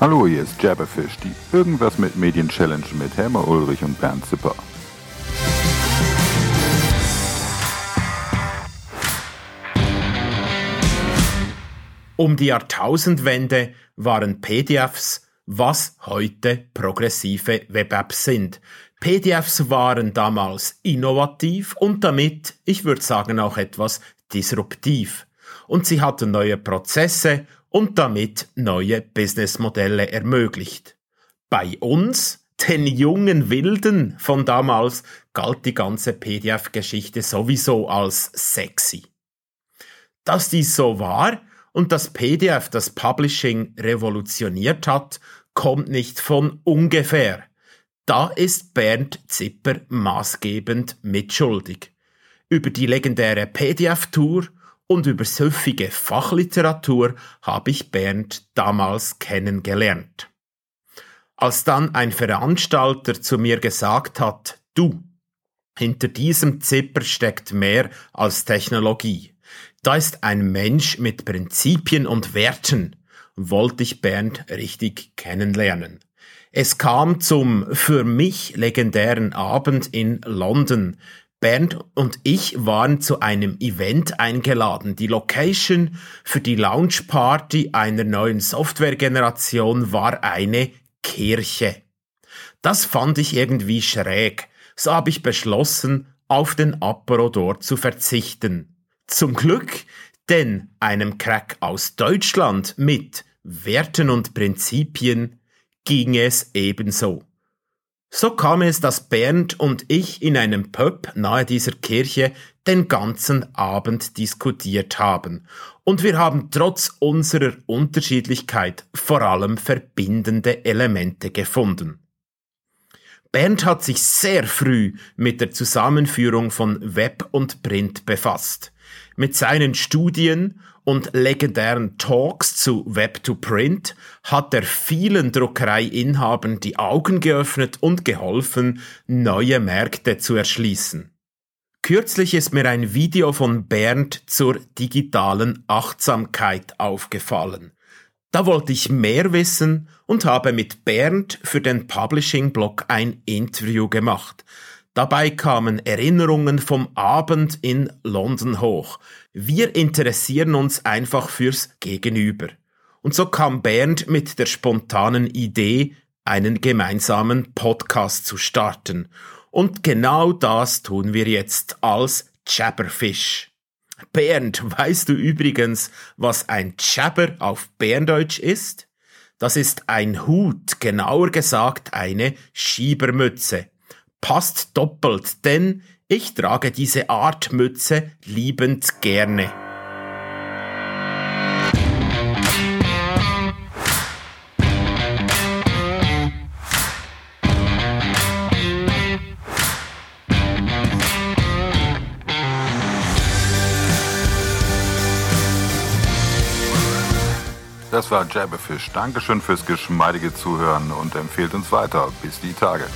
Hallo, hier ist Jabberfish, die Irgendwas mit Medien Challenge mit Helmer Ulrich und Bernd Zipper. Um die Jahrtausendwende waren PDFs, was heute progressive Web-Apps sind. PDFs waren damals innovativ und damit, ich würde sagen, auch etwas disruptiv. Und sie hatten neue Prozesse und damit neue Businessmodelle ermöglicht. Bei uns, den jungen Wilden von damals, galt die ganze PDF-Geschichte sowieso als sexy. Dass dies so war und das PDF das Publishing revolutioniert hat, kommt nicht von ungefähr. Da ist Bernd Zipper maßgebend mitschuldig. Über die legendäre PDF-Tour und über süffige Fachliteratur habe ich Bernd damals kennengelernt. Als dann ein Veranstalter zu mir gesagt hat, du, hinter diesem Zipper steckt mehr als Technologie. Da ist ein Mensch mit Prinzipien und Werten, wollte ich Bernd richtig kennenlernen. Es kam zum für mich legendären Abend in London, Bernd und ich waren zu einem Event eingeladen. Die Location für die Launchparty einer neuen Softwaregeneration war eine Kirche. Das fand ich irgendwie schräg. So habe ich beschlossen, auf den Apero dort zu verzichten. Zum Glück, denn einem Crack aus Deutschland mit Werten und Prinzipien ging es ebenso. So kam es, dass Bernd und ich in einem Pub nahe dieser Kirche den ganzen Abend diskutiert haben. Und wir haben trotz unserer Unterschiedlichkeit vor allem verbindende Elemente gefunden. Bernd hat sich sehr früh mit der Zusammenführung von Web und Print befasst. Mit seinen Studien und legendären Talks zu Web to Print hat er vielen Druckereiinhabern die Augen geöffnet und geholfen, neue Märkte zu erschließen. Kürzlich ist mir ein Video von Bernd zur digitalen Achtsamkeit aufgefallen. Da wollte ich mehr wissen und habe mit Bernd für den Publishing-Blog ein Interview gemacht. Dabei kamen Erinnerungen vom Abend in London hoch. Wir interessieren uns einfach fürs Gegenüber. Und so kam Bernd mit der spontanen Idee, einen gemeinsamen Podcast zu starten. Und genau das tun wir jetzt als Jabberfish. Bernd, weißt du übrigens, was ein Jabber auf Berndeutsch ist? Das ist ein Hut, genauer gesagt eine Schiebermütze passt doppelt, denn ich trage diese Art Mütze liebend gerne. Das war Jabberfish. Dankeschön fürs geschmeidige Zuhören und empfehlt uns weiter. Bis die Tage.